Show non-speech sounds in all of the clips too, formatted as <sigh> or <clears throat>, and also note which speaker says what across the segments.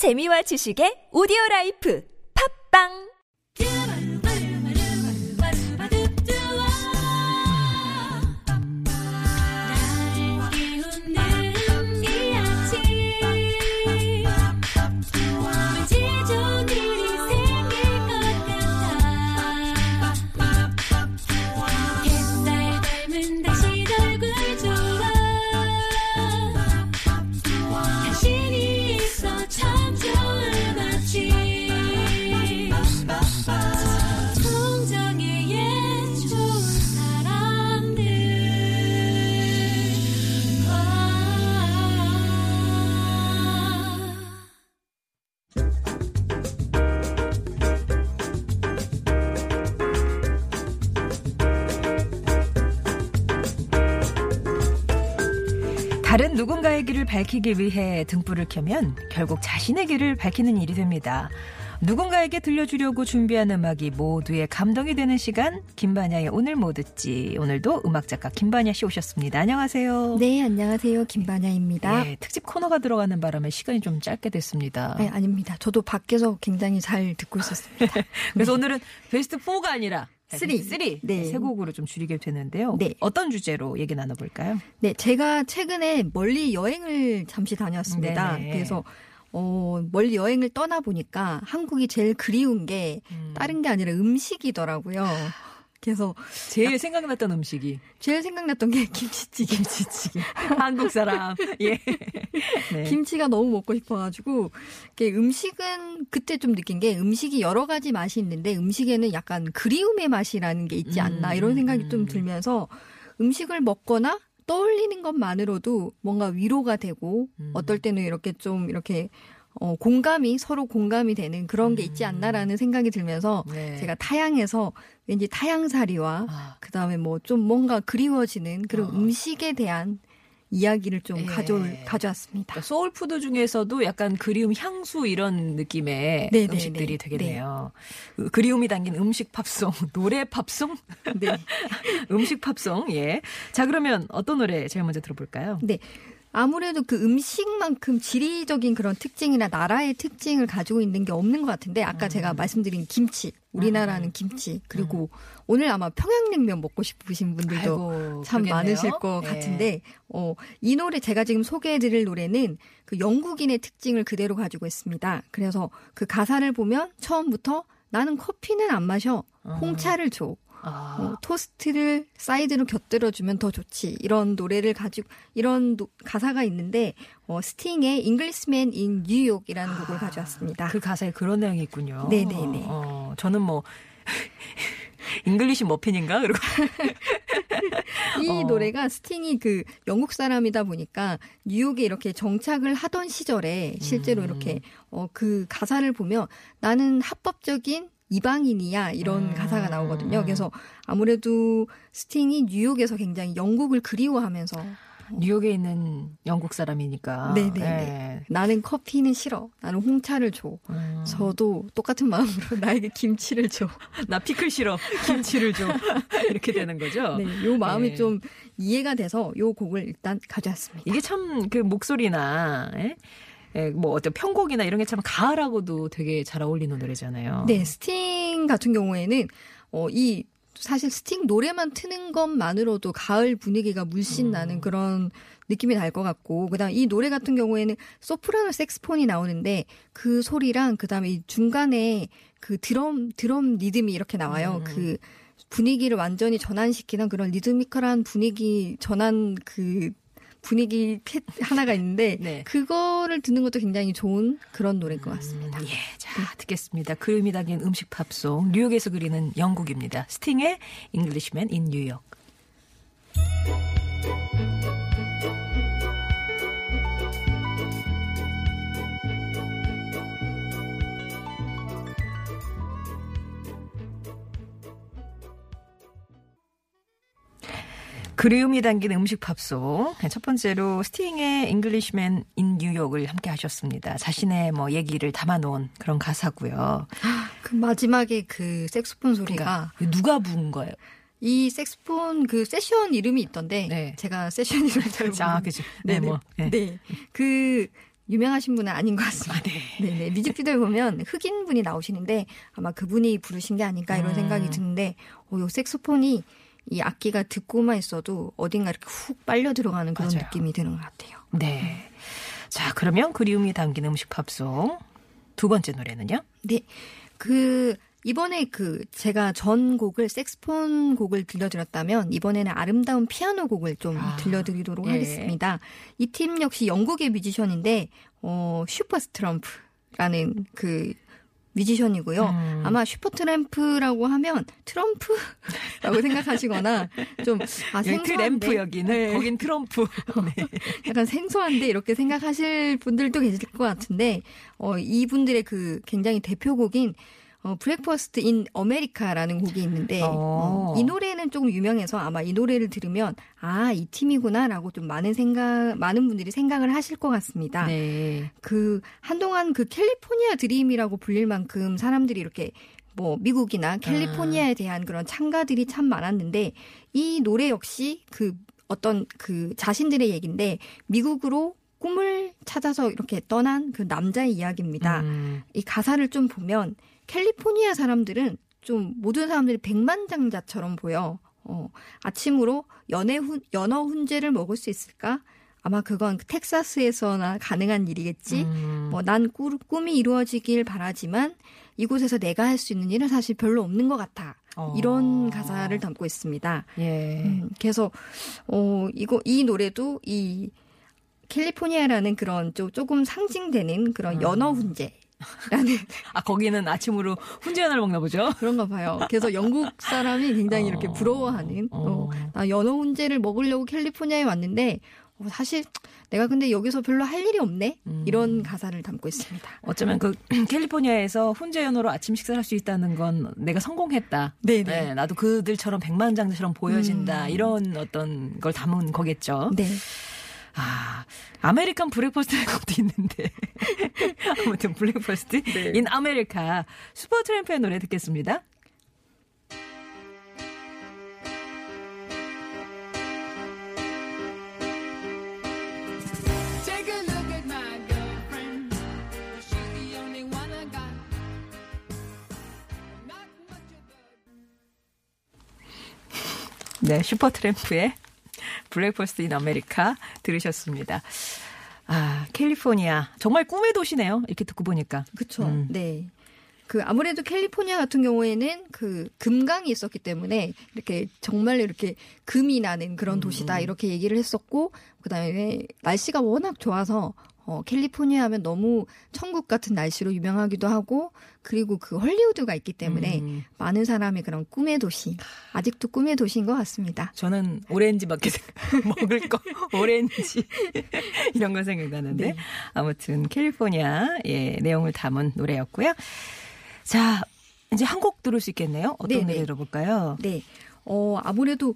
Speaker 1: 재미와 지식의 오디오 라이프. 팝빵
Speaker 2: 다른 누군가의 길을 밝히기 위해 등불을 켜면 결국 자신의 길을 밝히는 일이 됩니다. 누군가에게 들려주려고 준비한 음악이 모두의 감동이 되는 시간 김반야의 오늘 뭐 듣지 오늘도 음악작가 김반야 씨 오셨습니다. 안녕하세요.
Speaker 3: 네, 안녕하세요. 김반야입니다.
Speaker 2: 예, 특집 코너가 들어가는 바람에 시간이 좀 짧게 됐습니다.
Speaker 3: 네, 아닙니다. 저도 밖에서 굉장히 잘 듣고 있었습니다. <laughs>
Speaker 2: 그래서 오늘은 베스트 4가 아니라
Speaker 3: three.
Speaker 2: 3
Speaker 3: 네.
Speaker 2: 세 곡으로 좀 줄이게 되는데요.
Speaker 3: 네.
Speaker 2: 어떤 주제로 얘기 나눠볼까요?
Speaker 3: 네, 제가 최근에 멀리 여행을 잠시 다녔습니다.
Speaker 2: 네네.
Speaker 3: 그래서 어, 멀리 여행을 떠나 보니까 한국이 제일 그리운 게
Speaker 2: 음.
Speaker 3: 다른 게 아니라 음식이더라고요. <laughs> 그래서
Speaker 2: 제일 생각났던 음식이
Speaker 3: 제일 생각났던 게 김치찌개. 김치찌개. <laughs>
Speaker 2: 한국 사람. 예. 네.
Speaker 3: 김치가 너무 먹고 싶어가지고 음식은 그때 좀 느낀 게 음식이 여러 가지 맛이 있는데 음식에는 약간 그리움의 맛이라는 게 있지 않나
Speaker 2: 음,
Speaker 3: 이런 생각이
Speaker 2: 음.
Speaker 3: 좀 들면서 음식을 먹거나 떠올리는 것만으로도 뭔가 위로가 되고
Speaker 2: 음.
Speaker 3: 어떨 때는 이렇게 좀 이렇게 어, 공감이 서로 공감이 되는 그런 게 있지 않나라는 생각이 들면서
Speaker 2: 음. 네.
Speaker 3: 제가 타향에서 왠지 타향살이와
Speaker 2: 아.
Speaker 3: 그다음에 뭐 좀 뭔가 그리워지는 그런
Speaker 2: 어.
Speaker 3: 음식에 대한 이야기를 좀
Speaker 2: 예.
Speaker 3: 가져올 가져왔습니다.
Speaker 2: 그러니까 soul food 중에서도 약간 그리움 향수 이런 느낌의
Speaker 3: 네, 네,
Speaker 2: 음식들이
Speaker 3: 네.
Speaker 2: 되겠네요. 그 그리움이 담긴 음식 팝송, <laughs> 노래 팝송,
Speaker 3: 네. <laughs>
Speaker 2: 음식 팝송. 예. 자 그러면 어떤 노래 제일 먼저 들어볼까요?
Speaker 3: 네. 아무래도 그 음식만큼 지리적인 그런 특징이나 나라의 특징을 가지고 있는 게 없는 것 같은데 아까
Speaker 2: 음.
Speaker 3: 제가 말씀드린 김치, 우리나라는 김치 그리고 오늘 아마 평양냉면 먹고 싶으신 분들도
Speaker 2: 아이고,
Speaker 3: 참
Speaker 2: 그러겠네요.
Speaker 3: 많으실 것
Speaker 2: 예.
Speaker 3: 같은데 어, 이 노래 제가 지금 소개해드릴 노래는 그 영국인의 특징을 그대로 가지고 있습니다. 그래서 그 가사를 보면 처음부터 나는 커피는 안 마셔 홍차를 줘.
Speaker 2: 아,
Speaker 3: 어, 토스트를 사이드로 곁들여주면 더 좋지. 이런 노래를 가지고, 이런 노- 가사가 있는데, 어, 스팅의 Englishman in New York이라는 곡을 가져왔습니다.
Speaker 2: 그 가사에 그런 내용이 있군요.
Speaker 3: 네네네.
Speaker 2: 어, 저는 뭐 <laughs> English muffin인가? 그리고 <laughs>
Speaker 3: 이
Speaker 2: 어.
Speaker 3: 노래가 스팅이 그 영국 사람이다 보니까 뉴욕에 이렇게 정착을 하던 시절에 실제로
Speaker 2: 음.
Speaker 3: 이렇게, 어, 그 가사를 보면 나는 합법적인 이방인이야 이런
Speaker 2: 음.
Speaker 3: 가사가 나오거든요. 그래서 아무래도 스팅이 뉴욕에서 굉장히 영국을 그리워하면서
Speaker 2: 뉴욕에 있는 영국 사람이니까.
Speaker 3: 네네네.
Speaker 2: 예.
Speaker 3: 나는 커피는 싫어. 나는 홍차를 줘.
Speaker 2: 음.
Speaker 3: 저도 똑같은 마음으로 <laughs> 나에게 김치를 줘. <laughs>
Speaker 2: 나 피클 싫어. 김치를 줘. <laughs> 이렇게 되는 거죠.
Speaker 3: 네, 요 마음이
Speaker 2: 네.
Speaker 3: 좀 이해가 돼서 요 곡을 일단 가져왔습니다.
Speaker 2: 이게 참 그 목소리나 예? 예, 뭐 어떤 편곡이나 이런 게 참 가을하고도 되게 잘 어울리는 노래잖아요.
Speaker 3: 네, 스팅 같은 경우에는 어, 이 사실 스팅 노래만 트는 것만으로도 가을 분위기가 물씬
Speaker 2: 음.
Speaker 3: 나는 그런 느낌이 날 것 같고 그다음 이 노래 같은 경우에는 소프라노 색스폰이 나오는데 그 소리랑 그다음에 이 중간에 그 드럼 드럼 리듬이 이렇게 나와요.
Speaker 2: 음.
Speaker 3: 그 분위기를 완전히 전환시키는 그런 리드미컬한 분위기 전환 그 분위기 캣 하나가 있는데 <laughs>
Speaker 2: 네.
Speaker 3: 그거를 듣는 것도 굉장히 좋은 그런 노래인 것 같습니다.
Speaker 2: 음, 예, 자 듣겠습니다. 그림이 담긴 음식 팝송 뉴욕에서 그리는 영국입니다. 스팅의 Englishman in New York. 그리움이 담긴 음식 팝송. 첫 번째로 스팅의 in New York을 함께 하셨습니다. 자신의 뭐 얘기를 담아놓은 그런 가사고요.
Speaker 3: 그 마지막에 그 색소폰 소리가
Speaker 2: 그러니까 누가 부은 거예요?
Speaker 3: 이 색소폰 그 세션 이름이 있던데
Speaker 2: 네.
Speaker 3: 제가 세션 이름을 잘
Speaker 2: 아,
Speaker 3: 모르는
Speaker 2: 그죠.
Speaker 3: 네,
Speaker 2: 네, 뭐, 네.
Speaker 3: 네. 그 유명하신 분은 아닌 것 같습니다. 네. 네 뮤직비디오에 보면 흑인 분이 나오시는데 아마 그분이 부르신 게 아닐까 이런
Speaker 2: 음.
Speaker 3: 생각이 드는데 어, 요 색소폰이 이 악기가 듣고만 있어도 어딘가 이렇게 훅 빨려 들어가는 그런
Speaker 2: 맞아요.
Speaker 3: 느낌이 드는 것 같아요.
Speaker 2: 네. 자, 그러면 그리움이 담긴 음식 팝송 두 번째 노래는요?
Speaker 3: 네. 그 이번에 그 제가 전 곡을 색스폰 곡을 들려드렸다면 이번에는 아름다운 피아노 곡을 좀
Speaker 2: 아,
Speaker 3: 들려드리도록
Speaker 2: 예.
Speaker 3: 하겠습니다. 이 팀 역시 영국의 뮤지션인데 어 Supertramp라는 그 뮤지션이고요.
Speaker 2: 음.
Speaker 3: 아마 Supertramp라고 하면 트럼프라고 <laughs> 생각하시거나 좀 아, 생소한데
Speaker 2: 여기는
Speaker 3: 네.
Speaker 2: 거긴 트럼프. <laughs> 네.
Speaker 3: 약간 생소한데 이렇게 생각하실 분들도 계실 것 같은데 어 이분들의 그 굉장히 대표곡인 어 Breakfast in America라는 곡이 있는데
Speaker 2: 어.
Speaker 3: 어, 이 노래는 조금 유명해서 아마 이 노래를 들으면 아 이 팀이구나라고 좀 많은 생각 많은 분들이 생각을 하실 것 같습니다.
Speaker 2: 네.
Speaker 3: 그 한동안 그 California dream이라고 불릴 만큼 사람들이 이렇게 뭐 미국이나 캘리포니아에 대한 그런 창가들이 참 많았는데 이 노래 역시 그 어떤 그 자신들의 얘기인데 미국으로 꿈을 찾아서 이렇게 떠난 그 남자의 이야기입니다.
Speaker 2: 음.
Speaker 3: 이 가사를 좀 보면 캘리포니아 사람들은 좀 모든 사람들이 백만장자처럼 보여. 어, 아침으로 연애 훈, 연어 훈제를 먹을 수 있을까? 아마 그건 텍사스에서나 가능한 일이겠지.
Speaker 2: 음.
Speaker 3: 뭐난 꿈이 이루어지길 바라지만 이곳에서 내가 할 수 있는 일은 사실 별로 없는 것 같아.
Speaker 2: 어.
Speaker 3: 이런 가사를 담고 있습니다.
Speaker 2: 예.
Speaker 3: 음, 그래서 어 이거 이 노래도 이 캘리포니아라는 그런 좀 조금 상징되는 그런
Speaker 2: 음.
Speaker 3: 연어 훈제 라는 <laughs>
Speaker 2: 아 거기는 아침으로 훈제 연어를 먹나 보죠.
Speaker 3: 그런가 봐요. 그래서 영국 사람이 굉장히 이렇게
Speaker 2: 어.
Speaker 3: 부러워하는
Speaker 2: 어.
Speaker 3: 어, 나 연어 훈제를 먹으려고 캘리포니아에 왔는데 어, 사실 내가 근데 여기서 별로 할 일이 없네
Speaker 2: 음.
Speaker 3: 이런 가사를 담고 있습니다.
Speaker 2: 어쩌면 그 <clears throat> 캘리포니아에서 훈제 연어로 아침 식사를 할수 있다는 건 내가 성공했다.
Speaker 3: 네네.
Speaker 2: 네, 나도 그들처럼 백만장자처럼 보여진다.
Speaker 3: 음.
Speaker 2: 이런 어떤 걸 담은 거겠죠.
Speaker 3: 네.
Speaker 2: 아, American breakfast라는 것도 있는데. <laughs> 아무튼 Breakfast
Speaker 3: 네.
Speaker 2: in America Supertramp의 노래 듣겠습니다.
Speaker 4: Take a look at my girlfriend. She's the only one I got. Not much of a
Speaker 2: 네, Supertramp의 Breakfast in America 들으셨습니다. 아, 캘리포니아. 정말 꿈의 도시네요. 이렇게 듣고 보니까.
Speaker 3: 그렇죠.
Speaker 2: 음.
Speaker 3: 네. 그 아무래도 캘리포니아 같은 경우에는 그 금광이 있었기 때문에 이렇게 정말 이렇게 금이 나는 그런
Speaker 2: 음.
Speaker 3: 도시다 이렇게 얘기를 했었고 그다음에 날씨가 워낙 좋아서 어 캘리포니아 하면 너무 천국 같은 날씨로 유명하기도 하고 그리고 그 헐리우드가 있기 때문에
Speaker 2: 음.
Speaker 3: 많은 사람이 그런 꿈의 도시 아직도 꿈의 도시인 것 같습니다.
Speaker 2: 저는 오렌지밖에 <laughs> 먹을 거 오렌지 <laughs> 이런 거 생각나는데
Speaker 3: 네.
Speaker 2: 아무튼 캘리포니아 예 내용을 담은 노래였고요. 자 이제 한 곡 들을 수 있겠네요. 어떤
Speaker 3: 네네.
Speaker 2: 노래 들어볼까요?
Speaker 3: 네. 어, 아무래도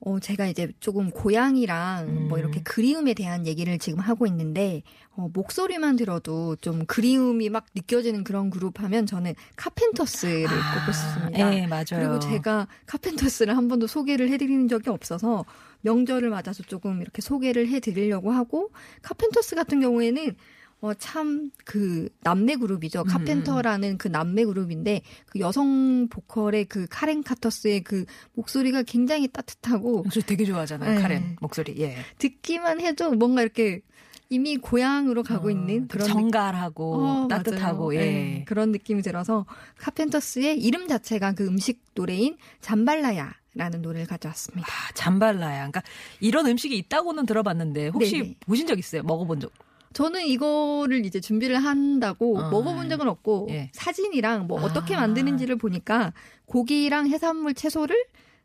Speaker 3: 어, 제가 이제 조금 고향이랑
Speaker 2: 음.
Speaker 3: 뭐 이렇게 그리움에 대한 얘기를 지금 하고 있는데, 어, 목소리만 들어도 좀 그리움이 막 느껴지는 그런 그룹 하면 저는 카펜터스를 꼽고 싶습니다.
Speaker 2: 예 맞아요.
Speaker 3: 그리고 제가 카펜터스를 한 번도 소개를 해드리는 적이 없어서 명절을 맞아서 조금 이렇게 소개를 해드리려고 하고 카펜터스 같은 경우에는 어, 참, 그, 남매 그룹이죠.
Speaker 2: 음,
Speaker 3: 카펜터라는 그 남매 그룹인데, 그 여성 보컬의 그 카렌 카터스의 그 목소리가 굉장히 따뜻하고,
Speaker 2: 목소리 되게 좋아하잖아요.
Speaker 3: 네.
Speaker 2: 카렌 목소리. 예.
Speaker 3: 듣기만 해도 뭔가 이렇게 이미 고향으로 가고
Speaker 2: 어,
Speaker 3: 있는
Speaker 2: 되게
Speaker 3: 그런
Speaker 2: 정갈하고
Speaker 3: 어,
Speaker 2: 따뜻하고
Speaker 3: 맞아요.
Speaker 2: 예.
Speaker 3: 네, 그런 느낌이 들어서 카펜터스의 이름 자체가 그 음식 노래인 잠발라야 라는 노래를 가져왔습니다.
Speaker 2: 아, 잠발라야. 그러니까 이런 음식이 있다고는 들어봤는데 혹시
Speaker 3: 네네.
Speaker 2: 보신 적 있어요? 먹어본 적?
Speaker 3: 저는 이거를 이제 준비를 한다고
Speaker 2: 아,
Speaker 3: 먹어본 적은 없고
Speaker 2: 예.
Speaker 3: 사진이랑 뭐 어떻게
Speaker 2: 아.
Speaker 3: 만드는지를 보니까 고기랑 해산물 채소를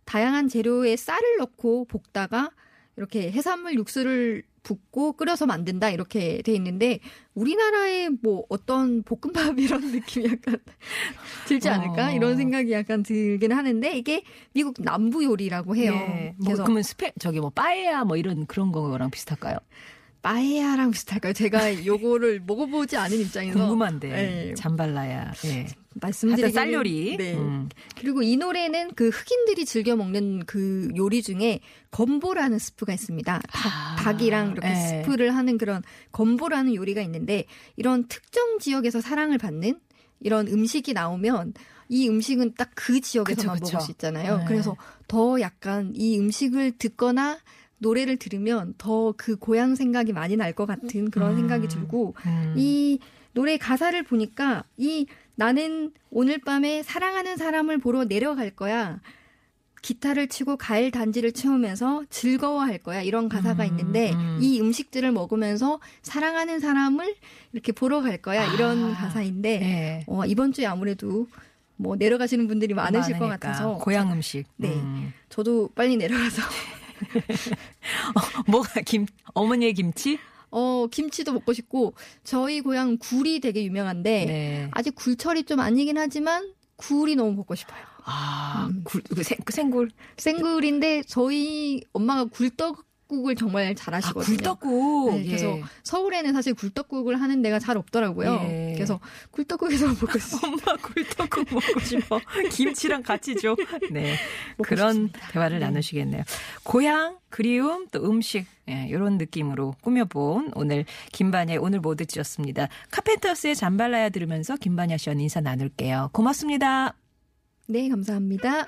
Speaker 3: 다양한 재료에 쌀을 넣고 볶다가 이렇게 해산물 육수를 붓고 끓여서 만든다 이렇게 돼 있는데 우리나라의 뭐 어떤 볶음밥 이런 <laughs> 느낌이 약간 들지 않을까
Speaker 2: 어.
Speaker 3: 이런 생각이 약간 들긴 하는데 이게 미국 남부 요리라고 해요.
Speaker 2: 예. 뭐
Speaker 3: 그래서
Speaker 2: 그러면 스페 저기 뭐 빠에야 뭐 이런 그런 거랑 비슷할까요?
Speaker 3: 빠에야랑 비슷할까요? 제가 요거를 먹어보지 않은 입장에서
Speaker 2: 궁금한데
Speaker 3: 네,
Speaker 2: 잠발라야. 예.
Speaker 3: 말씀드리기
Speaker 2: 하여튼 쌀 요리.
Speaker 3: 네.
Speaker 2: 음.
Speaker 3: 그리고 이 노래는 그 흑인들이 즐겨 먹는 그 요리 중에 건보라는 스프가 있습니다. 닭,
Speaker 2: 아,
Speaker 3: 닭이랑 이렇게
Speaker 2: 네.
Speaker 3: 스프를 하는 그런 건보라는 요리가 있는데 이런 특정 지역에서 사랑을 받는 이런 음식이 나오면 이 음식은 딱 그 지역에서만
Speaker 2: 그쵸, 그쵸.
Speaker 3: 먹을 수 있잖아요.
Speaker 2: 네.
Speaker 3: 그래서 더 약간 이 음식을 듣거나 노래를 들으면 더 그 고향 생각이 많이 날 것 같은 그런
Speaker 2: 음.
Speaker 3: 생각이 들고
Speaker 2: 음.
Speaker 3: 이 노래 가사를 보니까 이 나는 오늘 밤에 사랑하는 사람을 보러 내려갈 거야. 기타를 치고 가을 단지를 채우면서 즐거워할 거야. 이런 가사가
Speaker 2: 음,
Speaker 3: 있는데
Speaker 2: 음.
Speaker 3: 이 음식들을 먹으면서 사랑하는 사람을 이렇게 보러 갈 거야. 이런
Speaker 2: 아,
Speaker 3: 가사인데
Speaker 2: 예.
Speaker 3: 어, 이번 주에 아무래도 뭐 내려가시는 분들이 많으실 것
Speaker 2: 많으니까.
Speaker 3: 같아서
Speaker 2: 고향 음식.
Speaker 3: 네.
Speaker 2: 음.
Speaker 3: 저도 빨리 내려가서 <laughs> <laughs>
Speaker 2: 뭐가 김 어머니의 김치?
Speaker 3: 어 김치도 먹고 싶고 저희 고향 굴이 되게 유명한데
Speaker 2: 네.
Speaker 3: 아직 굴철이 좀 아니긴 하지만 굴이 너무 먹고 싶어요.
Speaker 2: 아, 굴, 그 생, 그 생굴.
Speaker 3: 생굴인데 저희 엄마가 굴떡 국을 정말
Speaker 2: 아,
Speaker 3: 잘하시거든요.
Speaker 2: 굴떡국.
Speaker 3: 네, 그래서
Speaker 2: 예.
Speaker 3: 서울에는 사실 굴떡국을 하는 데가 잘 없더라고요.
Speaker 2: 예.
Speaker 3: 그래서 굴떡국에서 <laughs> 먹고 있어요.
Speaker 2: 엄마 굴떡국 <laughs> 먹고 싶어. 김치랑 같이 줘. 네. 그런
Speaker 3: 싶습니다.
Speaker 2: 대화를
Speaker 3: 네.
Speaker 2: 나누시겠네요. 고향, 그리움, 또 음식. 예, 이런 느낌으로 꾸며본 오늘 김반야의 오늘 모두 찢었습니다. 카펜터스의 잠발라야 들으면서 김반야 씨와 인사 나눌게요. 고맙습니다.
Speaker 3: 네, 감사합니다.